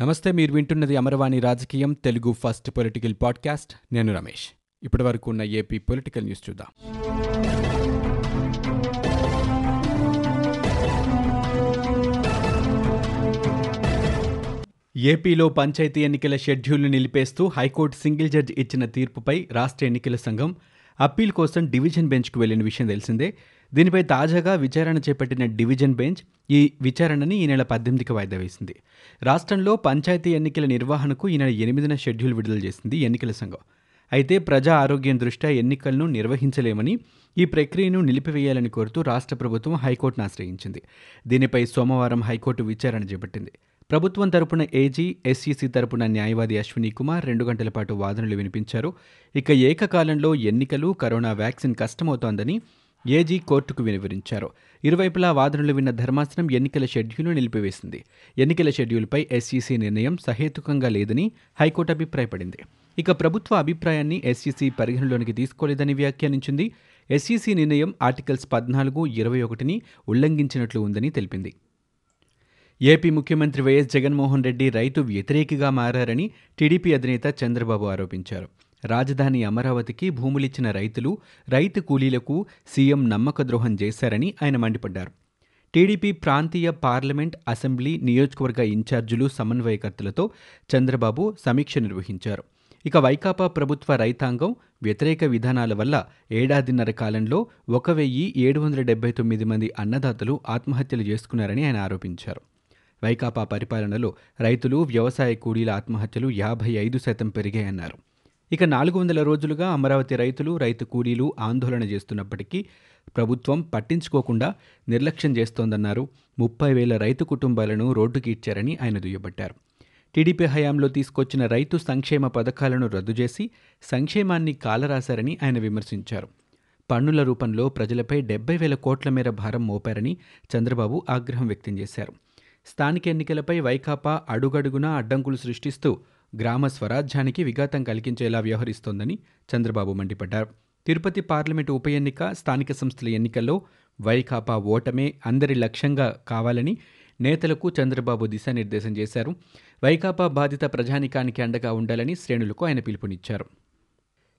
నమస్తే మీరు వింటున్నది అమరవాణి రాజకీయం తెలుగు ఫస్ట్ పొలిటికల్ పాడ్కాస్ట్. నేను రమేష్. ఇప్పటి వరకు ఉన్న ఏపీ పొలిటికల్ న్యూస్ చూద్దాం. ఏపీలో పంచాయతీ ఎన్నికల షెడ్యూల్ను నిలిపేస్తూ హైకోర్టు సింగిల్ జడ్జి ఇచ్చిన తీర్పుపై రాష్ట్ర ఎన్నికల సంఘం అప్పీల్ కోసం డివిజన్ బెంచ్కు వెళ్ళిన విషయం తెలిసిందే. దీనిపై తాజాగా విచారణ చేపట్టిన డివిజన్ బెంచ్ ఈ విచారణని ఈ నెల పద్దెనిమిదికి వాయిదా వేసింది. రాష్ట్రంలో పంచాయతీ ఎన్నికల నిర్వహణకు ఈ నెల ఎనిమిదిన షెడ్యూల్ విడుదల చేసింది ఎన్నికల సంఘం. అయితే ప్రజా ఆరోగ్యం దృష్ట్యా ఎన్నికలను నిర్వహించలేమని ఈ ప్రక్రియను నిలిపివేయాలని కోరుతూ రాష్ట్ర ప్రభుత్వం హైకోర్టును ఆశ్రయించింది. దీనిపై సోమవారం హైకోర్టు విచారణ చేపట్టింది. ప్రభుత్వం తరపున ఏజీ ఎస్ఈసీ తరపున న్యాయవాది అశ్విని కుమార్ రెండు గంటల పాటు వాదనలు వినిపించారు. ఇక ఏకకాలంలో ఎన్నికలు కరోనా వ్యాక్సిన్ కష్టమవుతోందని ఏజీ కోర్టుకు వివరించారు. ఇరువైపులా వాదనలు విన్న ధర్మాసనం ఎన్నికల షెడ్యూల్ను నిలిపివేసింది. ఎన్నికల షెడ్యూల్పై ఎస్ఈసీ నిర్ణయం సహేతుకంగా లేదని హైకోర్టు అభిప్రాయపడింది. ఇక ప్రభుత్వ అభిప్రాయాన్ని ఎస్ఈసీ పరిగణలోనికి తీసుకోలేదని వ్యాఖ్యానించింది. ఎస్ఈసీ నిర్ణయం ఆర్టికల్స్ పద్నాలుగు ఇరవై ఒకటిని ఉల్లంఘించినట్లు ఉందని తెలిపింది. ఏపీ ముఖ్యమంత్రి వైఎస్ జగన్మోహన్ రెడ్డి రైతు వ్యతిరేకిగా మారని టీడీపీ అధినేత చంద్రబాబు ఆరోపించారు. రాజధాని అమరావతికి భూములిచ్చిన రైతులు రైతు కూలీలకు సీఎం నమ్మక ద్రోహం చేశారని ఆయన మండిపడ్డారు. టీడీపీ ప్రాంతీయ పార్లమెంట్ అసెంబ్లీ నియోజకవర్గ ఇన్ఛార్జీలు సమన్వయకర్తలతో చంద్రబాబు సమీక్ష నిర్వహించారు. ఇక వైకాపా ప్రభుత్వ రైతాంగం వ్యతిరేక విధానాల వల్ల ఏడాదిన్నర కాలంలో ఒక వెయ్యి ఏడు వందల డెబ్బై తొమ్మిది మంది అన్నదాతలు ఆత్మహత్యలు చేసుకున్నారని ఆయన ఆరోపించారు. వైకాపా పరిపాలనలో రైతులు వ్యవసాయ కూలీల ఆత్మహత్యలు యాభై ఐదు శాతం పెరిగాయన్నారు. ఇక నాలుగు వందల రోజులుగా అమరావతి రైతులు రైతు కూలీలు ఆందోళన చేస్తున్నప్పటికీ ప్రభుత్వం పట్టించుకోకుండా నిర్లక్ష్యం చేస్తోందన్నారు. ముప్పై వేల రైతు కుటుంబాలను రోడ్డుకి ఇచ్చారని ఆయన దుయ్యబట్టారు. టీడీపీ హయాంలో తీసుకొచ్చిన రైతు సంక్షేమ పథకాలను రద్దు చేసి సంక్షేమాన్ని కాలరాశారని ఆయన విమర్శించారు. పన్నుల రూపంలో ప్రజలపై డెబ్బై వేల కోట్ల మేర భారం మోపారని చంద్రబాబు ఆగ్రహం వ్యక్తం చేశారు. స్థానిక ఎన్నికలపై వైకాపా అడుగడుగునా అడ్డంకులు సృష్టిస్తూ గ్రామ స్వరాజ్యానికి విఘాతం కలిగించేలా వ్యవహరిస్తోందని చంద్రబాబు మండిపడ్డారు. తిరుపతి పార్లమెంటు ఉప ఎన్నిక స్థానిక సంస్థల ఎన్నికల్లో వైకాపా ఓటమే అందరి లక్ష్యంగా కావాలని నేతలకు చంద్రబాబు దిశానిర్దేశం చేశారు. వైకాపా బాధిత ప్రజానికానికి అండగా ఉండాలని శ్రేణులకు ఆయన పిలుపునిచ్చారు.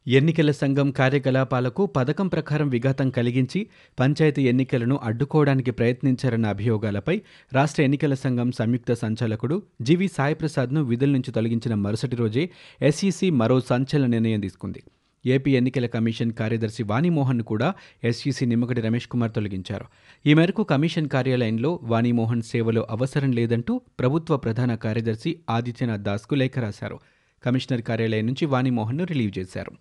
ఎన్నికల సంఘం కార్యకలాపాలకు పథకం ప్రకారం విఘాతం కలిగించి పంచాయతీ ఎన్నికలను అడ్డుకోవడానికి ప్రయత్నించారన్న అభియోగాలపై రాష్ట్ర ఎన్నికల సంఘం సంయుక్త సంచాలకుడు జివి సాయిప్రసాద్ను విధుల నుంచి తొలగించిన మరుసటి రోజే ఎస్ఈసీ మరో సంచలన నిర్ణయం తీసుకుంది. ఏపీ ఎన్నికల కమిషన్ కార్యదర్శి వాణిమోహన్ కూడా ఎస్ఈసీ నిమ్మగడి రమేష్ కుమార్ తొలగించారు. ఈ మేరకు కమిషన్ కార్యాలయంలో వాణిమోహన్ సేవలో అవసరం లేదంటూ ప్రభుత్వ ప్రధాన కార్యదర్శి ఆదిత్యనాథ్ దాస్కు లేఖ రాశారు. కమిషనర్ కార్యాలయం నుంచి వాణిమోహన్ను రిలీవ్ చేశారు.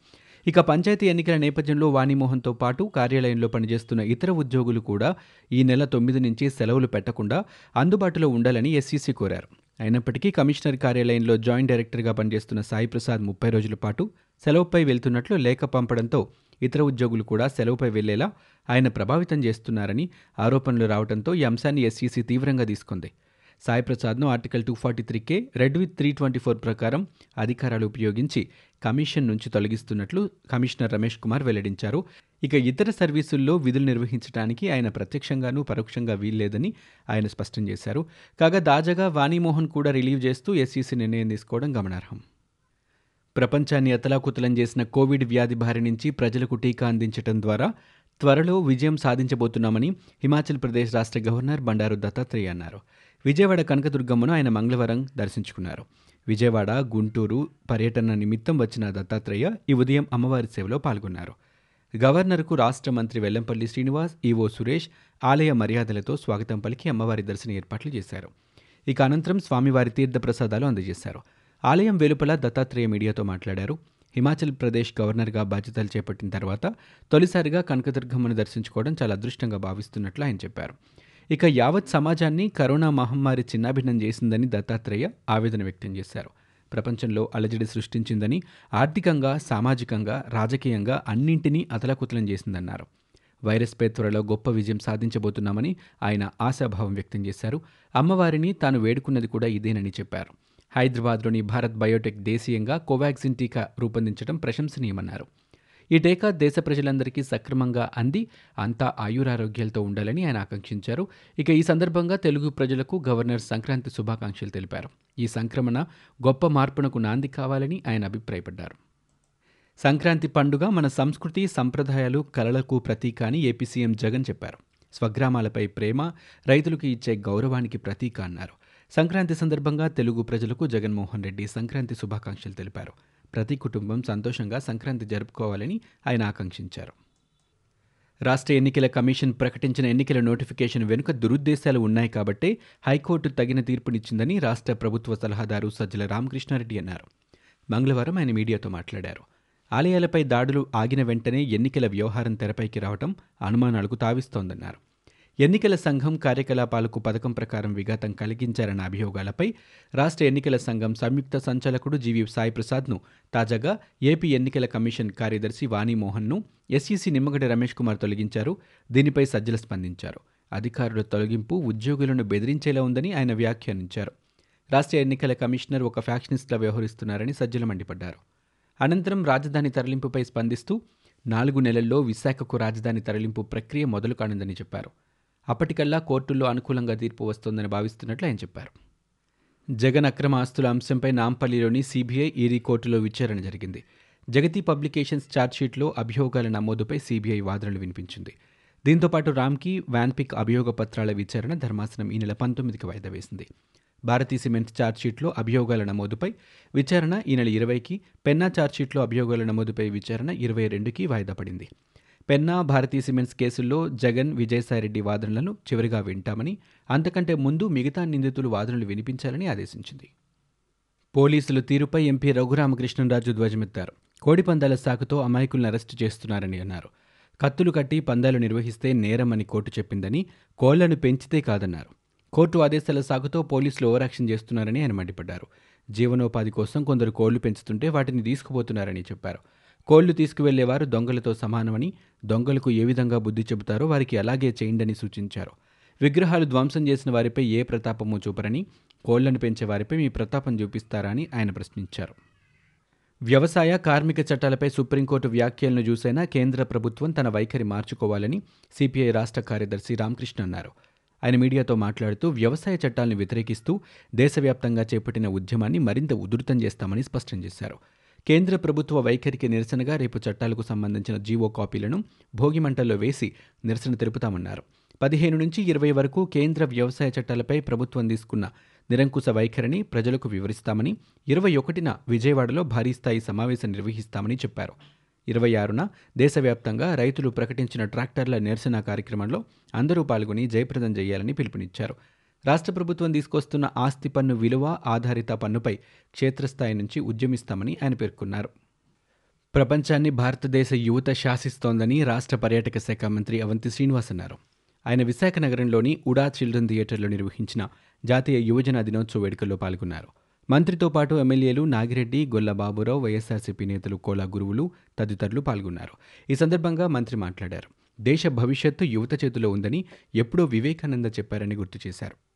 ఇక పంచాయతీ ఎన్నికల నేపథ్యంలో వాణిమోహన్తో పాటు కార్యాలయంలో పనిచేస్తున్న ఇతర ఉద్యోగులు కూడా ఈ నెల తొమ్మిది నుంచి సెలవులు పెట్టకుండా అందుబాటులో ఉండాలని ఎస్సీసీ కోరారు. అయినప్పటికీ కమిషనర్ కార్యాలయంలో జాయింట్ డైరెక్టర్గా పనిచేస్తున్న సాయి ప్రసాద్ ముప్పై రోజుల పాటు సెలవుపై వెళ్తున్నట్లు లేఖ పంపడంతో ఇతర ఉద్యోగులు కూడా సెలవుపై వెళ్ళేలా ఆయన ప్రభావితం చేస్తున్నారని ఆరోపణలు రావడంతో ఈ అంశాన్ని ఎస్సీసీ తీవ్రంగా తీసుకుంది. Sai ప్రసాద్ను article two forty three K read with three twenty four ప్రకారం అధికారాలు ఉపయోగించి కమిషన్ నుంచి తొలగిస్తున్నట్లు కమిషనర్ రమేష్ కుమార్ వెల్లడించారు. ఇక ఇతర సర్వీసుల్లో విధులు నిర్వహించడానికి ఆయన ప్రత్యక్షంగానూ పరోక్షంగా వీల్లేదని ఆయన స్పష్టం చేశారు. కాగా తాజాగా వాణిమోహన్ కూడా రిలీవ్ చేస్తూ ఎస్ఈసీ నిర్ణయం తీసుకోవడం గమనార్హం. ప్రపంచాన్ని అతలాకుతలం చేసిన కోవిడ్ వ్యాధి బారి నుంచి ప్రజలకు టీకా అందించడం ద్వారా త్వరలో విజయం సాధించబోతున్నామని హిమాచల్ ప్రదేశ్ రాష్ట్ర గవర్నర్ బండారు దత్తాత్రేయ అన్నారు. విజయవాడ కనకదుర్గమ్మను ఆయన మంగళవారం దర్శించుకున్నారు. విజయవాడ గుంటూరు పర్యటన నిమిత్తం వచ్చిన దత్తాత్రేయ ఈ ఉదయం అమ్మవారి సేవలో పాల్గొన్నారు. గవర్నర్కు రాష్ట్ర మంత్రి వెల్లంపల్లి శ్రీనివాస్ ఈవో సురేష్ ఆలయ మర్యాదలతో స్వాగతం పలికి అమ్మవారి దర్శన ఏర్పాట్లు చేశారు. ఇక అనంతరం స్వామివారి తీర్థ ప్రసాదాలు అందజేశారు. ఆలయం వెలుపల దత్తాత్రేయ మీడియాతో మాట్లాడారు. హిమాచల్ ప్రదేశ్ గవర్నర్గా బాధ్యతలు చేపట్టిన తర్వాత తొలిసారిగా కనకదుర్గమ్మను దర్శించుకోవడం చాలా అదృష్టంగా భావిస్తున్నట్లు ఆయన చెప్పారు. ఇక యావత్ సమాజాన్ని కరోనా మహమ్మారి చిన్నాభిన్నం చేసిందని దత్తాత్రేయ ఆవేదన వ్యక్తం చేశారు. ప్రపంచంలో అలజడి సృష్టించిందని ఆర్థికంగా సామాజికంగా రాజకీయంగా అన్నింటినీ అతలకుతలం చేసిందన్నారు. వైరస్పై త్వరలో గొప్ప విజయం సాధించబోతున్నామని ఆయన ఆశాభావం వ్యక్తం చేశారు. అమ్మవారిని తాను వేడుకున్నది కూడా ఇదేనని చెప్పారు. హైదరాబాద్లోని భారత్ బయోటెక్ దేశీయంగా కోవాక్సిన్ టీకా రూపొందించడం ప్రశంసనీయమన్నారు. ఈ టీకా దేశ ప్రజలందరికీ సక్రమంగా అంది అంతా ఆయురారోగ్యాలతో ఉండాలని ఆయన ఆకాంక్షించారు. ఇక ఈ సందర్భంగా తెలుగు ప్రజలకు గవర్నర్ సంక్రాంతి శుభాకాంక్షలు తెలిపారు. ఈ సంక్రమణ గొప్ప మార్పునకు నాంది కావాలని ఆయన అభిప్రాయపడ్డారు. సంక్రాంతి పండుగ మన సంస్కృతి సంప్రదాయాలు కళలకు ప్రతీక అని ఏపీ సీఎం జగన్ చెప్పారు. స్వగ్రామాలపై ప్రేమ రైతులకు ఇచ్చే గౌరవానికి ప్రతీక అన్నారు. సంక్రాంతి సందర్భంగా తెలుగు ప్రజలకు జగన్మోహన్ రెడ్డి సంక్రాంతి శుభాకాంక్షలు తెలిపారు. ప్రతి కుటుంబం సంతోషంగా సంక్రాంతి జరుపుకోవాలని ఆయన ఆకాంక్షించారు. రాష్ట్ర ఎన్నికల కమిషన్ ప్రకటించిన ఎన్నికల నోటిఫికేషన్ వెనుక దురుద్దేశాలు ఉన్నాయి కాబట్టే హైకోర్టు తగిన తీర్పునిచ్చిందని రాష్ట్ర ప్రభుత్వ సలహాదారు సజ్జల రామకృష్ణారెడ్డి అన్నారు. మంగళవారం ఆయన మీడియాతో మాట్లాడారు. ఆలయాలపై దాడులు ఆగిన వెంటనే ఎన్నికల వ్యవహారం తెరపైకి రావటం అనుమానాలకు తావిస్తోందన్నారు. ఎన్నికల సంఘం కార్యకలాపాలకు పథకం ప్రకారం విఘాతం కలిగించారన్న అభియోగాలపై రాష్ట్ర ఎన్నికల సంఘం సంయుక్త సంచాలకుడు జీవి సాయి ప్రసాద్ను తాజాగా ఏపీ ఎన్నికల కమిషన్ కార్యదర్శి వాణిమోహన్ను ఎస్ఈసి నిమ్మగడ్డ రమేష్ కుమార్ తొలగించారు. దీనిపై సజ్జల స్పందించారు. అధికారుల తొలగింపు ఉద్యోగులను బెదిరించేలా ఉందని ఆయన వ్యాఖ్యానించారు. రాష్ట్ర ఎన్నికల కమిషనర్ ఒక ఫ్యాక్షనిస్ట్లా వ్యవహరిస్తున్నారని సజ్జల మండిపడ్డారు. అనంతరం రాజధాని తరలింపుపై స్పందిస్తూ నాలుగు నెలల్లో విశాఖకు రాజధాని తరలింపు ప్రక్రియ మొదలు కానుందని చెప్పారు. అప్పటికల్లా కోర్టుల్లో అనుకూలంగా తీర్పు వస్తోందని భావిస్తున్నట్లు ఆయన చెప్పారు. జగన్ అక్రమ ఆస్తుల అంశంపై నాంపల్లిలోని సీబీఐ ఈడీ కోర్టులో విచారణ జరిగింది. జగతి పబ్లికేషన్స్ ఛార్జ్షీట్లో అభియోగాల నమోదుపై సీబీఐ వాదనలు వినిపించింది. దీంతోపాటు రామ్కి వ్యాన్పిక్ అభియోగ పత్రాల విచారణ ధర్మాసనం ఈ నెల పంతొమ్మిదికి వాయిదా వేసింది. భారతీ సిమెంట్ ఛార్జ్షీట్లో అభియోగాల నమోదుపై విచారణ ఈ నెల ఇరవైకి పెన్నా ఛార్జ్షీట్లో అభియోగాల నమోదుపై విచారణ ఇరవై రెండుకి వాయిదా పడింది. పెన్నా భారతీ సిమెంట్స్ కేసుల్లో జగన్ విజయసాయిరెడ్డి వాదనలను చివరిగా వింటామని అంతకంటే ముందు మిగతా నిందితులు వాదనలు వినిపించాలని ఆదేశించింది. పోలీసులు తీరుపై ఎంపీ రఘురామకృష్ణరాజు ధ్వజమెత్తారు. కోడిపందాల సాకుతో అమాయకులను అరెస్టు చేస్తున్నారని అన్నారు. కత్తులు కట్టి పందాలు నిర్వహిస్తే నేరమని కోర్టు చెప్పిందని కోళ్ళను పెంచితే కాదన్నారు. కోర్టు ఆదేశాల సాగుతో పోలీసులు ఓవరాక్షన్ చేస్తున్నారని ఆయన మండిపడ్డారు. జీవనోపాధి కోసం కొందరు కోళ్ళు పెంచుతుంటే వాటిని తీసుకుపోతున్నారని చెప్పారు. కోళ్ళు తీసుకువెళ్ళేవారు దొంగలతో సమానమని దొంగలకు ఏ విధంగా బుద్ధి చెబుతారో వారికి అలాగే చేయండని సూచించారు. విగ్రహాలు ధ్వంసం చేసిన వారిపై ఏ ప్రతాపము చూపరని కోళ్ళను పెంచే వారిపై మీ ప్రతాపం చూపిస్తారా అని ఆయన ప్రశ్నించారు. వ్యవసాయ కార్మిక చట్టాలపై సుప్రీంకోర్టు వ్యాఖ్యలను చూసైనా కేంద్ర ప్రభుత్వం తన వైఖరి మార్చుకోవాలని సిపిఐ రాష్ట్ర కార్యదర్శి రామకృష్ణ అన్నారు. ఆయన మీడియాతో మాట్లాడుతూ వ్యవసాయ చట్టాలను వ్యతిరేకిస్తూ దేశవ్యాప్తంగా చేపట్టిన ఉద్యమాన్ని మరింత ఉధృతం చేస్తామని స్పష్టం చేశారు. కేంద్ర ప్రభుత్వ వైఖరికి నిరసనగా రేపు చట్టాలకు సంబంధించిన జీవో కాపీలను భోగిమంటల్లో వేసి నిరసన తెలుపుతామన్నారు. పదిహేను నుంచి ఇరవై వరకు కేంద్ర వ్యవసాయ చట్టాలపై ప్రభుత్వం తీసుకున్న నిరంకుశ వైఖరిని ప్రజలకు వివరిస్తామని ఇరవై ఒకటిన విజయవాడలో భారీ స్థాయి సమావేశం నిర్వహిస్తామని చెప్పారు. ఇరవై ఆరున దేశవ్యాప్తంగా రైతులు ప్రకటించిన ట్రాక్టర్ల నిరసన కార్యక్రమంలో అందరూ పాల్గొని జయప్రదం చేయాలని పిలుపునిచ్చారు. రాష్ట్ర ప్రభుత్వం తీసుకొస్తున్న ఆస్తి పన్ను విలువ ఆధారిత పన్నుపై క్షేత్రస్థాయి నుంచి ఉద్యమిస్తామని ఆయన పేర్కొన్నారు. ప్రపంచాన్ని భారతదేశ యువత శాసిస్తోందని రాష్ట్ర పర్యాటక శాఖ మంత్రి అవంతి శ్రీనివాస్ అన్నారు. ఆయన విశాఖ నగరంలోని ఉడా చిల్డ్రన్ థియేటర్లో నిర్వహించిన జాతీయ యువజన దినోత్సవ వేడుకల్లో పాల్గొన్నారు. మంత్రితో పాటు ఎమ్మెల్యేలు నాగిరెడ్డి గొల్ల బాబురావు వైఎస్ఆర్సీపీ నేతలు కోలా గురువులు తదితరులు పాల్గొన్నారు. ఈ సందర్భంగా మంత్రి మాట్లాడారు. దేశ భవిష్యత్తు యువత చేతిలో ఉందని ఎప్పుడో వివేకానంద చెప్పారని గుర్తు చేశారు.